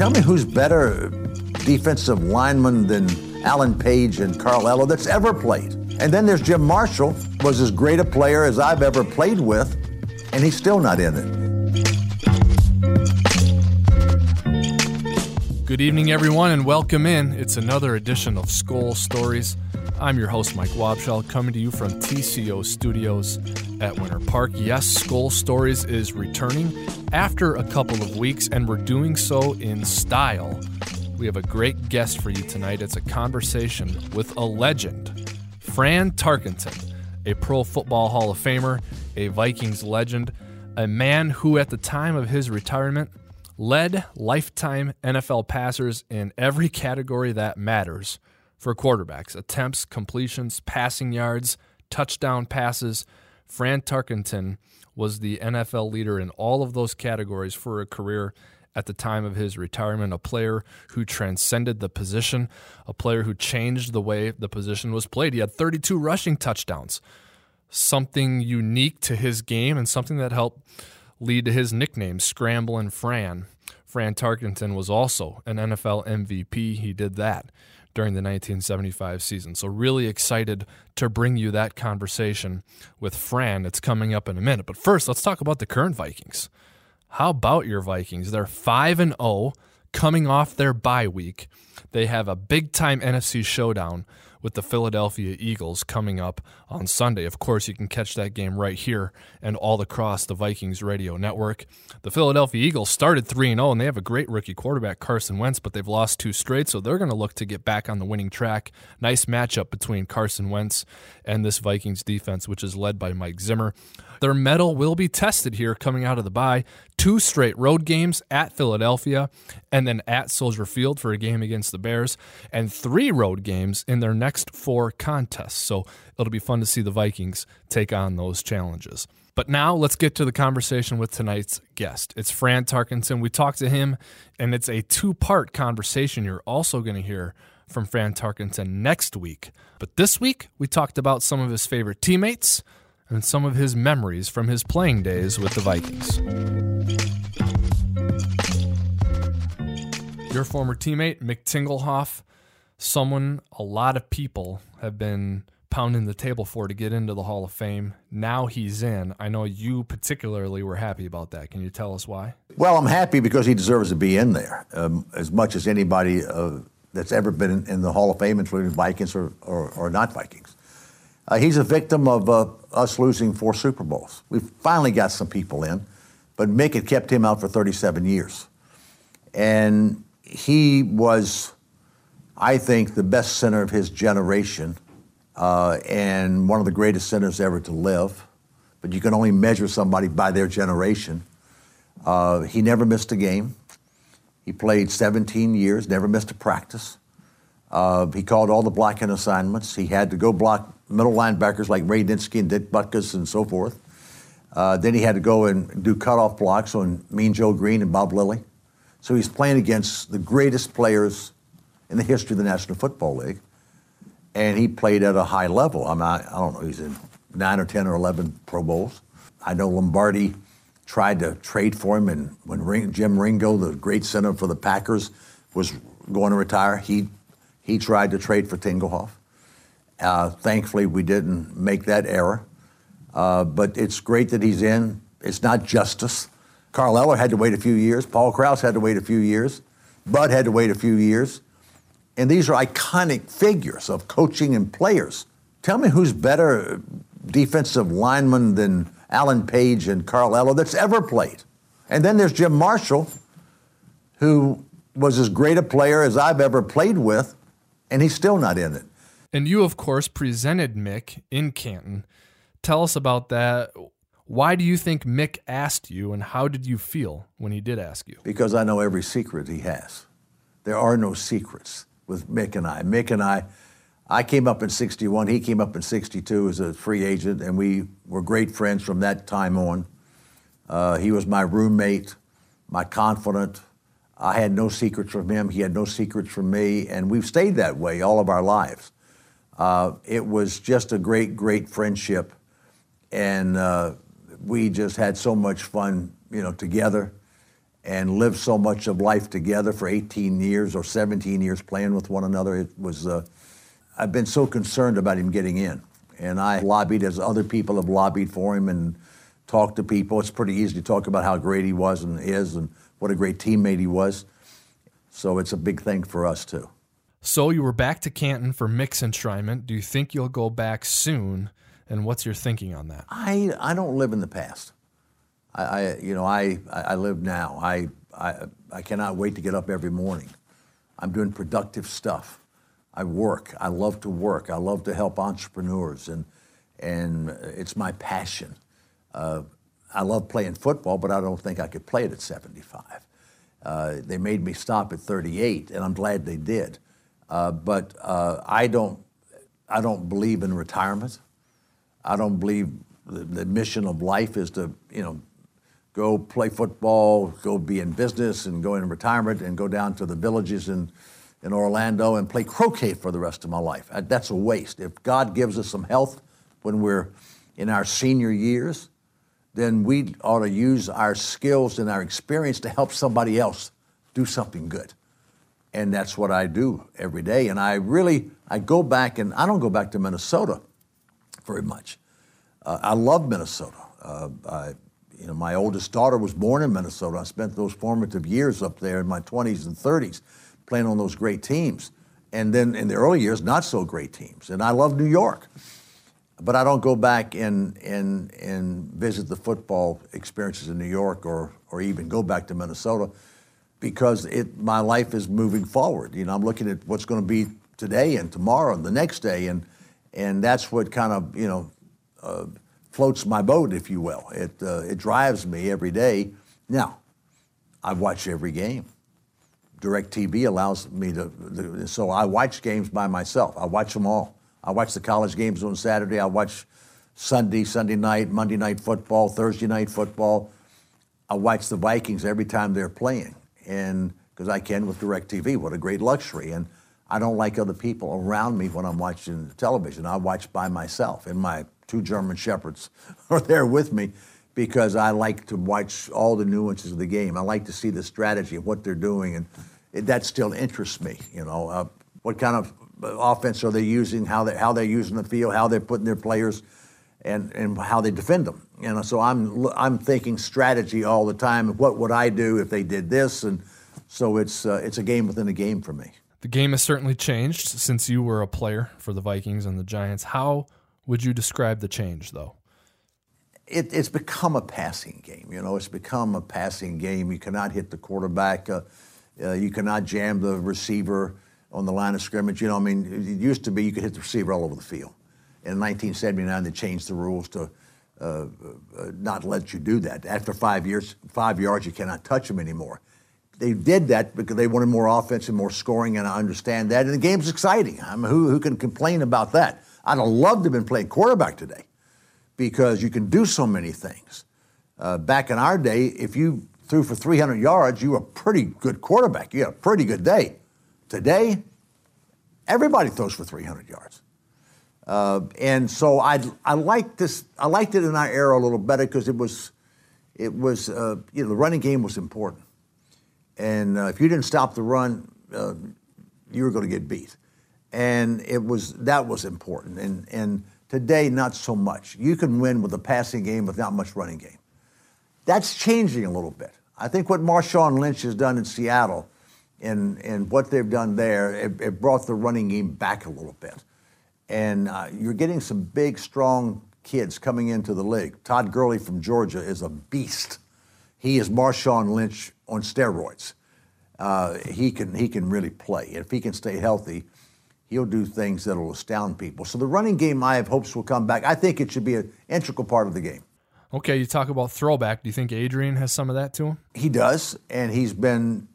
Tell me who's better defensive lineman than Alan Page and Carl Eller that's ever played. And then there's Jim Marshall, was as great a player as I've ever played with, and he's still not in it. Good evening, everyone, and welcome in. It's another edition of Skol Stories. I'm your host, Mike Wobschall, coming to you from TCO Studios at Winter Park. Yes, Skol Stories is returning after a couple of weeks, and we're doing so in style. We have a great guest for you tonight. It's a conversation with a legend, Fran Tarkenton, a Pro Football Hall of Famer, a Vikings legend, a man who, at the time of his retirement, led lifetime NFL passers in every category that matters for quarterbacks attempts, completions, passing yards, touchdown passes. Fran Tarkenton was the NFL leader in all of those categories for a career at the time of his retirement, a player who transcended the position, a player who changed the way the position was played. He had 32 rushing touchdowns, something unique to his game and something that helped lead to his nickname, Scramblin' Fran. Fran Tarkenton was also an NFL MVP. He did that during the 1975 season. So, really excited to bring you that conversation with Fran. It's coming up in a minute. But first, let's talk about the current Vikings. How about your Vikings? They're 5 and 0 coming off their bye week. They have a big time NFC showdown with the Philadelphia Eagles coming up on Sunday. Of course, you can catch that game right here and all across the Vikings radio network. The Philadelphia Eagles started 3 0, and they have a great rookie quarterback, Carson Wentz, but they've lost two straight, so they're going to look to get back on the winning track. Nice matchup between Carson Wentz and this Vikings defense, which is led by Mike Zimmer. Their mettle will be tested here coming out of the bye. Two straight road games at Philadelphia and then at Soldier Field for a game against the Bears, and three road games in their next four contests. So it'll be fun to see the Vikings take on those challenges. But now let's get to the conversation with tonight's guest. It's Fran Tarkenton. We talked to him, and it's a two part conversation. You're also going to hear from Fran Tarkenton next week. But this week, we talked about some of his favorite teammates and some of his memories from his playing days with the Vikings. Your former teammate, Mick Tingelhoff, someone a lot of people have been pounding the table for to get into the Hall of Fame. Now he's in. I know you particularly were happy about that. Can you tell us why? Well, I'm happy because he deserves to be in there um, as much as anybody uh, that's ever been in, in, the Hall of Fame, including Vikings or, or, or not Vikings. Uh, he's a victim of uh, us losing four Super Bowls. We finally got some people in, but Mick had kept him out for 37 years. And he was, I think, the best center of his generation uh, and one of the greatest centers ever to live. But you can only measure somebody by their generation. Uh, he never missed a game. He played 17 years, never missed a practice. Uh, he called all the blocking assignments. He had to go block middle linebackers like Ray Nitschke and Dick Butkus and so forth. Uh, then he had to go and do cutoff blocks on Mean Joe Greene and Bob Lilly. So he's playing against the greatest players in the history of the National Football League. And he played at a high level. I mean, I, I don't know, he's in nine or 10 or 11 Pro Bowls. I know Lombardi tried to trade for him, and when Ring, Jim Ringo, the great center for the Packers, was going to retire, he he tried to trade for Tingelhoff. Uh, thankfully, we didn't make that error. Uh, but it's great that he's in. It's not justice. Carl Eller had to wait a few years. Paul Krause had to wait a few years. Bud had to wait a few years. And these are iconic figures of coaching and players. Tell me who's better defensive lineman than Alan Page and Carl Eller that's ever played. And then there's Jim Marshall, who was as great a player as I've ever played with, and he's still not in it. And you, of course, presented Mick in Canton. Tell us about that. Why do you think Mick asked you, and how did you feel when he did ask you? Because I know every secret he has. There are no secrets with Mick and I. Mick and I, I came up in 61, he came up in 62 as a free agent, and we were great friends from that time on. Uh, he was my roommate, my confidant, I had no secrets from him. He had no secrets from me. And we've stayed that way all of our lives. Uh, it was just a great, great friendship. And uh, we just had so much fun, you know, together. And lived so much of life together for 18 years or 17 years playing with one another. It was, uh, I've been so concerned about him getting in. And I lobbied as other people have lobbied for him and talked to people. It's pretty easy to talk about how great he was and is and what a great teammate he was. So it's a big thing for us, too. So you were back to Canton for Mick's enshrinement. Do you think you'll go back soon? And what's your thinking on that? I, I don't live in the past. I, I you know I, I live now. I, I I cannot wait to get up every morning. I'm doing productive stuff. I work. I love to work. I love to help entrepreneurs, and and it's my passion. Uh, I love playing football, but I don't think I could play it at 75. Uh, they made me stop at 38, and I'm glad they did. Uh, but uh, I don't, I don't believe in retirement. I don't believe the, the, mission of life is to, you know, go play football, go be in business, and go in retirement, and go down to the villages in, in Orlando and play croquet for the rest of my life. Uh, that's a waste. If God gives us some health when we're in our senior years, then we ought to use our skills and our experience to help somebody else do something good and that's what I do every day. And I really, I go back, and I don't go back to Minnesota very much. Uh, I love Minnesota. Uh, I, you know, my oldest daughter was born in Minnesota. I spent those formative years up there in my 20s and 30s playing on those great teams. And then in the early years, not so great teams. And I love New York. But I don't go back and, and, and visit the football experiences in New York or, or even go back to Minnesota because it, my life is moving forward. You know, I'm looking at what's going to be today and tomorrow and the next day, and and that's what kind of you know uh, floats my boat, if you will. It uh, it drives me every day. Now, I've watched every game. DirecTV allows me to, so I watch games by myself. I watch them all. I watch the college games on Saturday. I watch Sunday, Sunday night, Monday night football, Thursday night football. I watch the Vikings every time they're playing and because I can with DirecTV. What a great luxury! And I don't like other people around me when I'm watching television. I watch by myself, in my two German shepherds are there with me because I like to watch all the nuances of the game. I like to see the strategy of what they're doing, and it, that still interests me. You know, uh, what kind of offense are they using? How they how they're using the field? How they're putting their players, and and how they defend them. You know, so I'm I'm thinking strategy all the time. What would I do if they did this? And so it's uh, it's a game within a game for me. The game has certainly changed since you were a player for the Vikings and the Giants. How would you describe the change, though? It, it's become a passing game. You know, it's become a passing game. You cannot hit the quarterback. Uh, uh, you cannot jam the receiver on the line of scrimmage. You know, I mean, it used to be you could hit the receiver all over the field. In 1979, they changed the rules to uh, uh, not let you do that. After five years, five yards, you cannot touch them anymore. They did that because they wanted more offense and more scoring, and I understand that. And the game's exciting. I mean, who, who can complain about that? I'd have loved to have been playing quarterback today because you can do so many things. Uh, back in our day, if you threw for 300 yards, you were a pretty good quarterback. You had a pretty good day. Today, everybody throws for 300 yards. Uh, and so I I liked this. I liked it in our era a little better because it was it was uh, you know the running game was important, and uh, if you didn't stop the run, uh, you were going to get beat, and it was that was important. And and today not so much. You can win with a passing game without much running game. That's changing a little bit. I think what Marshawn Lynch has done in Seattle, and and what they've done there, it, it brought the running game back a little bit and uh, you're getting some big, strong kids coming into the league. Todd Gurley from Georgia is a beast. He is Marshawn Lynch on steroids. Uh, he can he can really play. If he can stay healthy, he'll do things that'll astound people. So the running game, I have hopes will come back. I think it should be an integral part of the game. Okay, you talk about throwback. Do you think Adrian has some of that to him? He does, and he's been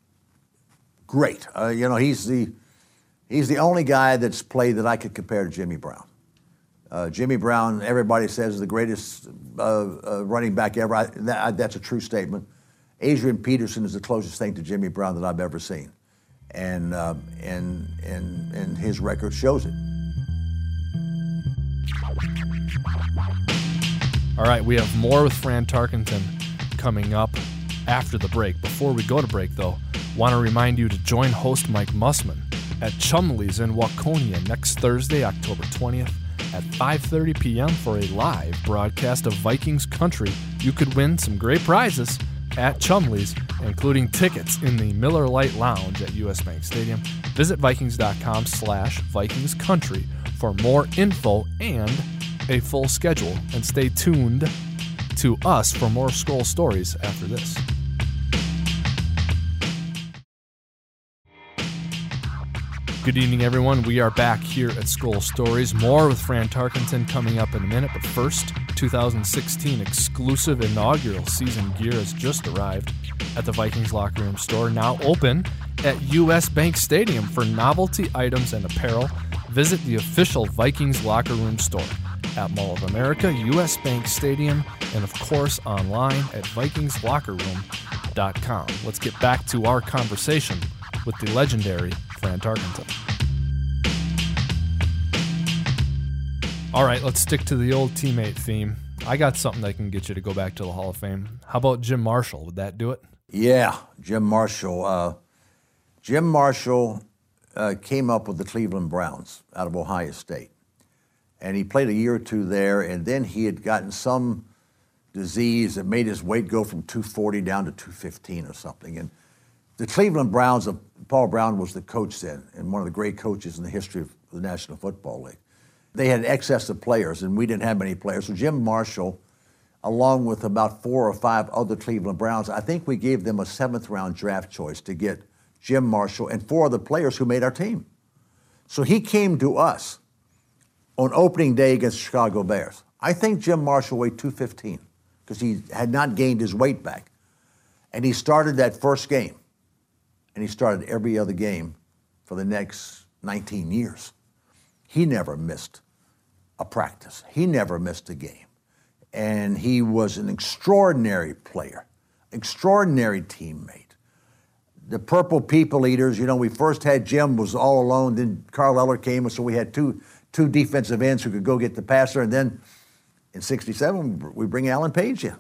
great. Uh, you know, he's the He's the only guy that's played that I could compare to Jimmy Brown. Uh, Jimmy Brown, everybody says, is the greatest uh, uh, running back ever. I, that, that's a true statement. Adrian Peterson is the closest thing to Jimmy Brown that I've ever seen, and uh, and and and his record shows it. All right, we have more with Fran Tarkenton coming up. after the break. Before we go to break, though, want to remind you to join host Mike Mussman at Chumley's in Waconia next Thursday, October 20th at 5:30 p.m. for a live broadcast of Vikings country. You could win some great prizes at Chumley's, including tickets in the Miller Lite Lounge at US Bank Stadium. Visit Vikings.com slash Vikings Country for more info and a full schedule. And stay tuned to us for more Skol stories after this. Good evening, everyone. We are back here at Skol Stories. More with Fran Tarkenton coming up in a minute. But first, 2016 exclusive inaugural season gear has just arrived at the Vikings locker room store, now open at US Bank Stadium for novelty items and apparel. Visit the official Vikings locker room store at Mall of America, US Bank Stadium, and of course online at VikingsLockerRoom.com. Let's get back to our conversation with the legendary Fran Tarkenton. All right, let's stick to the old teammate theme. I got something that can get you to go back to the Hall of Fame. How about Jim Marshall? Would that do it? Yeah, Jim Marshall. Uh, Jim Marshall uh, came up with the Cleveland Browns out of Ohio State. And he played a year or two there, and then he had gotten some disease that made his weight go from 240 down to 215 or something. And the Cleveland Browns, of Paul Brown was the coach then, and one of the great coaches in the history of the National Football League. They had excess of players, and we didn't have many players. So Jim Marshall, along with about four or five other Cleveland Browns, I think we gave them a seventh round draft choice to get Jim Marshall and four other players who made our team. So he came to us on opening day against the Chicago Bears. I think Jim Marshall weighed 215 because he had not gained his weight back. And he started that first game and he started every other game for the next 19 years. He never missed a practice, he never missed a game. And he was an extraordinary player, extraordinary teammate. The Purple People Eaters, you know, we first had Jim was all alone, then Carl Eller came, and so we had two, two defensive ends who could go get the passer, and then in 67, we bring Alan Page in.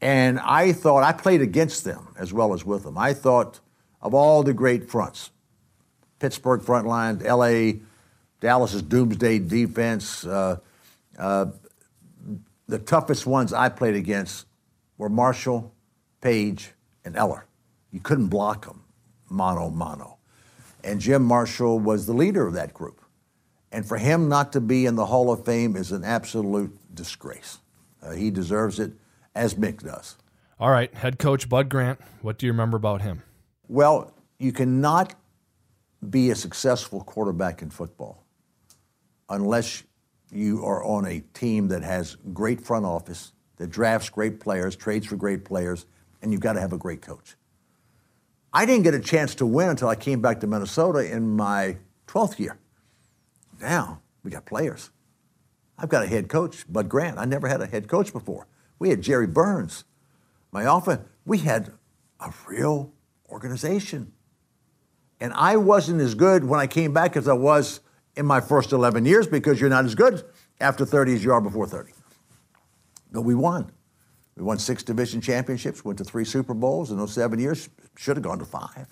And I thought, I played against them as well as with them. I thought of all the great fronts Pittsburgh front line, LA, Dallas's doomsday defense. Uh, uh, the toughest ones I played against were Marshall, Page, and Eller. You couldn't block them, mono mono. And Jim Marshall was the leader of that group. And for him not to be in the Hall of Fame is an absolute disgrace. Uh, he deserves it as Mick does. All right, head coach Bud Grant, what do you remember about him? Well, you cannot be a successful quarterback in football unless you are on a team that has great front office, that drafts great players, trades for great players, and you've got to have a great coach. I didn't get a chance to win until I came back to Minnesota in my 12th year. Now we got players. I've got a head coach, Bud Grant. I never had a head coach before. We had Jerry Burns. My office, we had a real organization. And I wasn't as good when I came back as I was in my first 11 years because you're not as good after 30 as you are before 30. But we won. We won six division championships, went to three Super Bowls in those seven years, should have gone to five.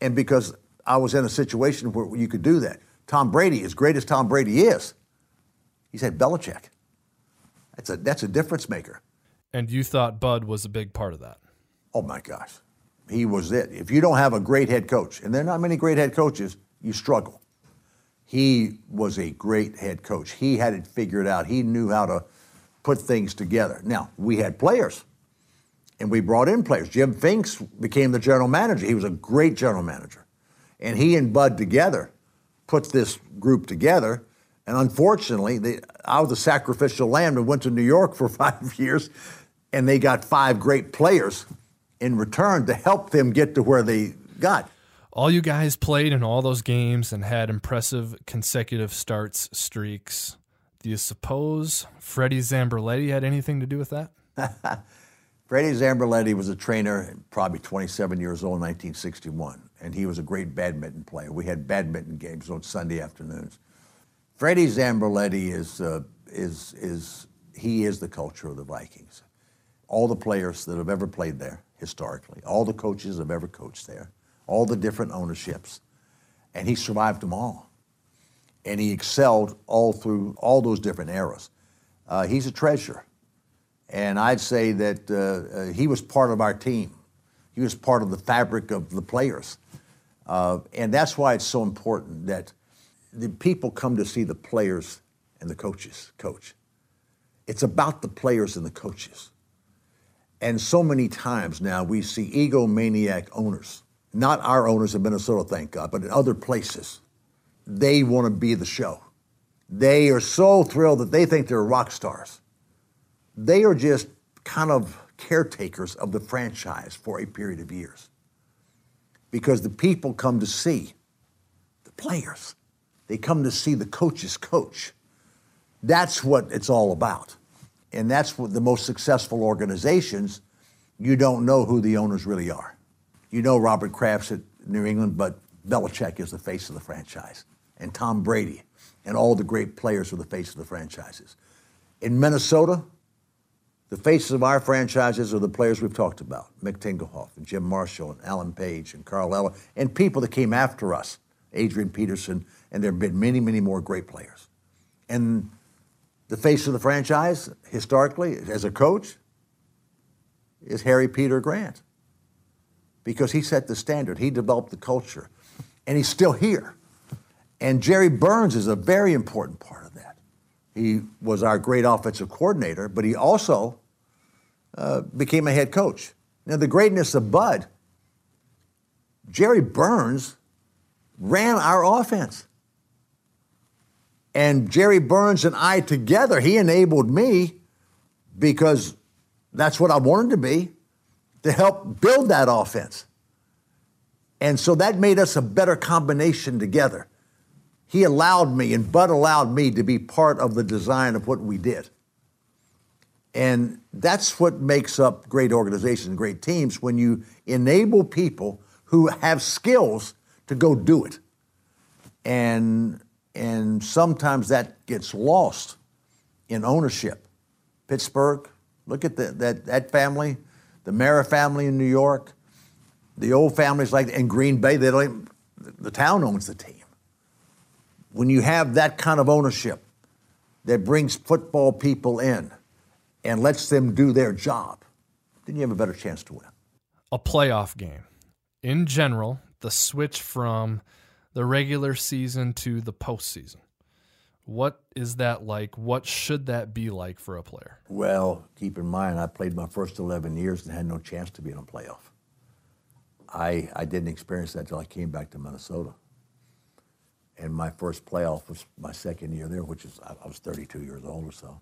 And because I was in a situation where you could do that. Tom Brady, as great as Tom Brady is, he's had Belichick. That's a that's a difference maker. And you thought Bud was a big part of that. Oh my gosh. He was it. If you don't have a great head coach, and there are not many great head coaches, you struggle. He was a great head coach. He had it figured out. He knew how to put things together. Now, we had players, and we brought in players. Jim Finks became the general manager. He was a great general manager. And he and Bud together put this group together and unfortunately, they, I was a sacrificial lamb and went to New York for five years, and they got five great players in return to help them get to where they got. All you guys played in all those games and had impressive consecutive starts streaks. Do you suppose Freddie Zamberletti had anything to do with that? Freddie Zamberletti was a trainer, probably 27 years old in 1961, and he was a great badminton player. We had badminton games on Sunday afternoons. Freddie Zamberletti is, uh, is, is, he is the culture of the Vikings. all the players that have ever played there historically, all the coaches have ever coached there, all the different ownerships, and he survived them all. And he excelled all through all those different eras. Uh, he's a treasure. And I'd say that uh, uh, he was part of our team. He was part of the fabric of the players. Uh, and that's why it's so important that the people come to see the players and the coaches coach. It's about the players and the coaches. And so many times now we see egomaniac owners, not our owners in Minnesota, thank God, but in other places. They want to be the show. They are so thrilled that they think they're rock stars. They are just kind of caretakers of the franchise for a period of years because the people come to see the players. They come to see the coaches coach. That's what it's all about. And that's what the most successful organizations, you don't know who the owners really are. You know Robert Kraft's at New England, but Belichick is the face of the franchise. And Tom Brady and all the great players are the face of the franchises. In Minnesota, the faces of our franchises are the players we've talked about Mick Tingelhoff and Jim Marshall and Alan Page and Carl Eller and people that came after us, Adrian Peterson, and there have been many, many more great players. And the face of the franchise, historically, as a coach, is Harry Peter Grant because he set the standard, he developed the culture, and he's still here. And Jerry Burns is a very important part of that. He was our great offensive coordinator, but he also uh, became a head coach. Now, the greatness of Bud, Jerry Burns ran our offense. And Jerry Burns and I together, he enabled me because that's what I wanted to be to help build that offense. And so that made us a better combination together. He allowed me, and Bud allowed me to be part of the design of what we did. And that's what makes up great organizations and great teams when you enable people who have skills to go do it. And, and sometimes that gets lost in ownership. Pittsburgh, look at the, that, that family, the Mara family in New York, the old families like in Green Bay, they don't the town owns the team when you have that kind of ownership that brings football people in and lets them do their job, then you have a better chance to win. A playoff game. In general, the switch from the regular season to the postseason. What is that like? What should that be like for a player? Well, keep in mind, I played my first 11 years and had no chance to be in a playoff. I, I didn't experience that until I came back to Minnesota and my first playoff was my second year there, which is I was 32 years old or so.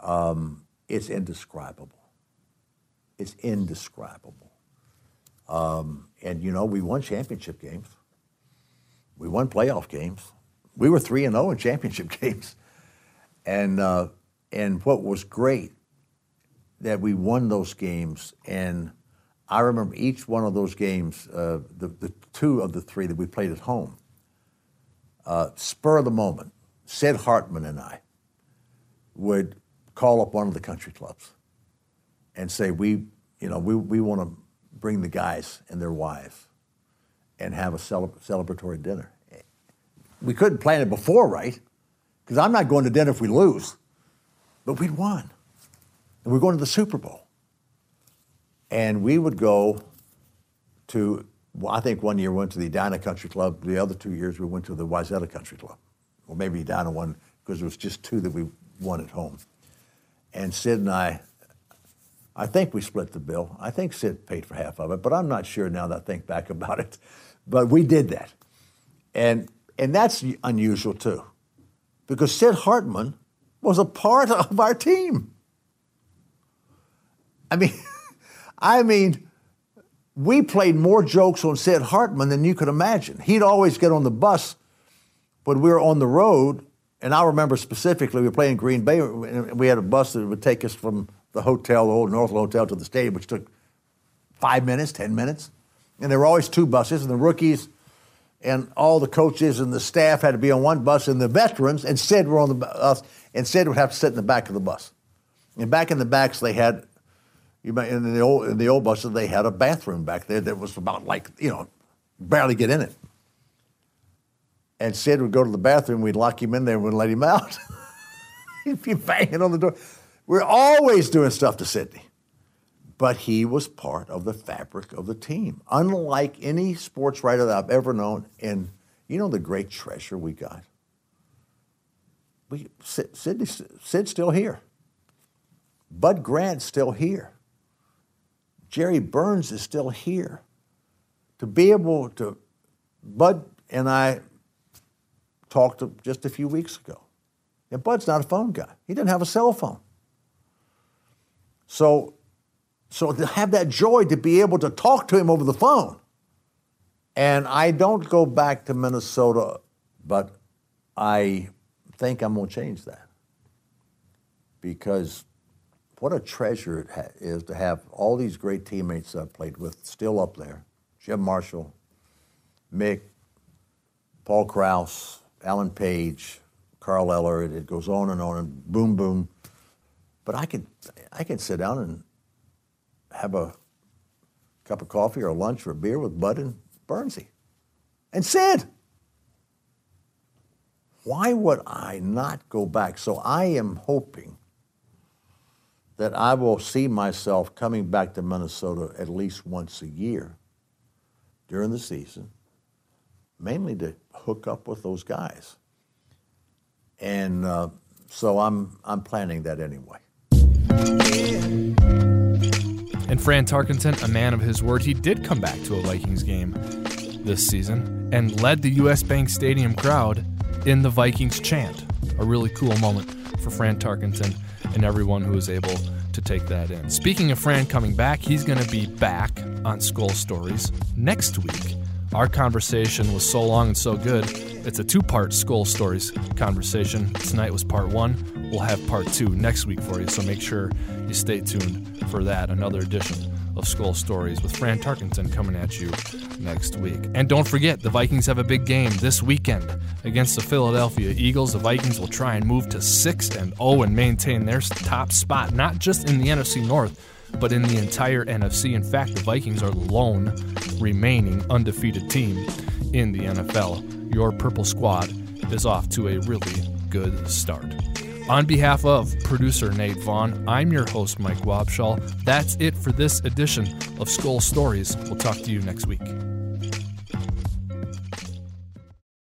Um, it's indescribable. It's indescribable. Um, and you know, we won championship games. We won playoff games. We were three and zero oh in championship games. And uh, and what was great that we won those games and. I remember each one of those games, uh, the, the two of the three that we played at home uh, spur of the moment, Sid Hartman and I would call up one of the country clubs and say, we, you know, we, we want to bring the guys and their wives and have a celebratory dinner. We couldn't plan it before, right? Because I'm not going to dinner if we lose. But we'd won. And we're going to the Super Bowl. And we would go to well, I think one year we went to the Edina Country Club. The other two years we went to the Wayzata Country Club. Or maybe Edina one because it was just two that we won at home. And Sid and I, I think we split the bill. I think Sid paid for half of it, but I'm not sure now that I think back about it. But we did that. And, and that's unusual too, because Sid Hartman was a part of our team. I mean, I mean, we played more jokes on Sid Hartman than you could imagine. He'd always get on the bus when we were on the road, and I remember specifically we were playing Green Bay, and we had a bus that would take us from the hotel, the old Northland Hotel, to the stadium, which took five minutes, ten minutes. And there were always two buses, and the rookies and all the coaches and the staff had to be on one bus, and the veterans and Sid were on the bus, and Sid would have to sit in the back of the bus. And back in the backs, they had You may, in the old in the old buses, they had a bathroom back there that was about like you know, barely get in it. And Sid would go to the bathroom, we'd lock him in there, and we'd let him out. He'd be banging on the door. We're always doing stuff to Sidney. But he was part of the fabric of the team, unlike any sports writer that I've ever known. And you know the great treasure we got? We, Sid, Sidney, Sid's still here. Bud Grant's still here. Jerry Burns is still here. To be able to, Bud and I talked just a few weeks ago. And Bud's not a phone guy. He didn't have a cell phone. So, so to have that joy to be able to talk to him over the phone. And I don't go back to Minnesota, but I think I'm going to change that. Because what a treasure it ha- is to have all these great teammates I've played with still up there Jim Marshall, Mick, Paul Krause, Alan Page, Carl Eller. It goes on and on and boom, boom. But I could, I could sit down and have a cup of coffee or lunch or a beer with Bud and Burnsie and Sid. Why would I not go back? So I am hoping that I will see myself coming back to Minnesota at least once a year during the season, mainly to hook up with those guys. And uh, so I'm, I'm planning that anyway. And Fran Tarkenton, a man of his word, he did come back to a Vikings game this season and led the US Bank Stadium crowd in the Vikings chant. A really cool moment for Fran Tarkenton and everyone who was able to take that in. Speaking of Fran coming back, he's going to be back on Skol Stories next week. Our conversation was so long and so good, it's a two part Skol Stories conversation. Tonight was part one. We'll have part two next week for you, so make sure you stay tuned for that, another edition of Skol Stories with Fran Tarkenton coming at you next week. And don't forget, the Vikings have a big game this weekend against the Philadelphia Eagles. The Vikings will try and move to 6 and 0 and maintain their top spot, not just in the NFC North, but in the entire NFC. In fact, the Vikings are the lone remaining undefeated team in the NFL. Your purple squad is off to a really good start. On behalf of producer Nate Vaughn, I'm your host, Mike Wobschall. That's it for this edition of Skol Stories. We'll talk to you next week.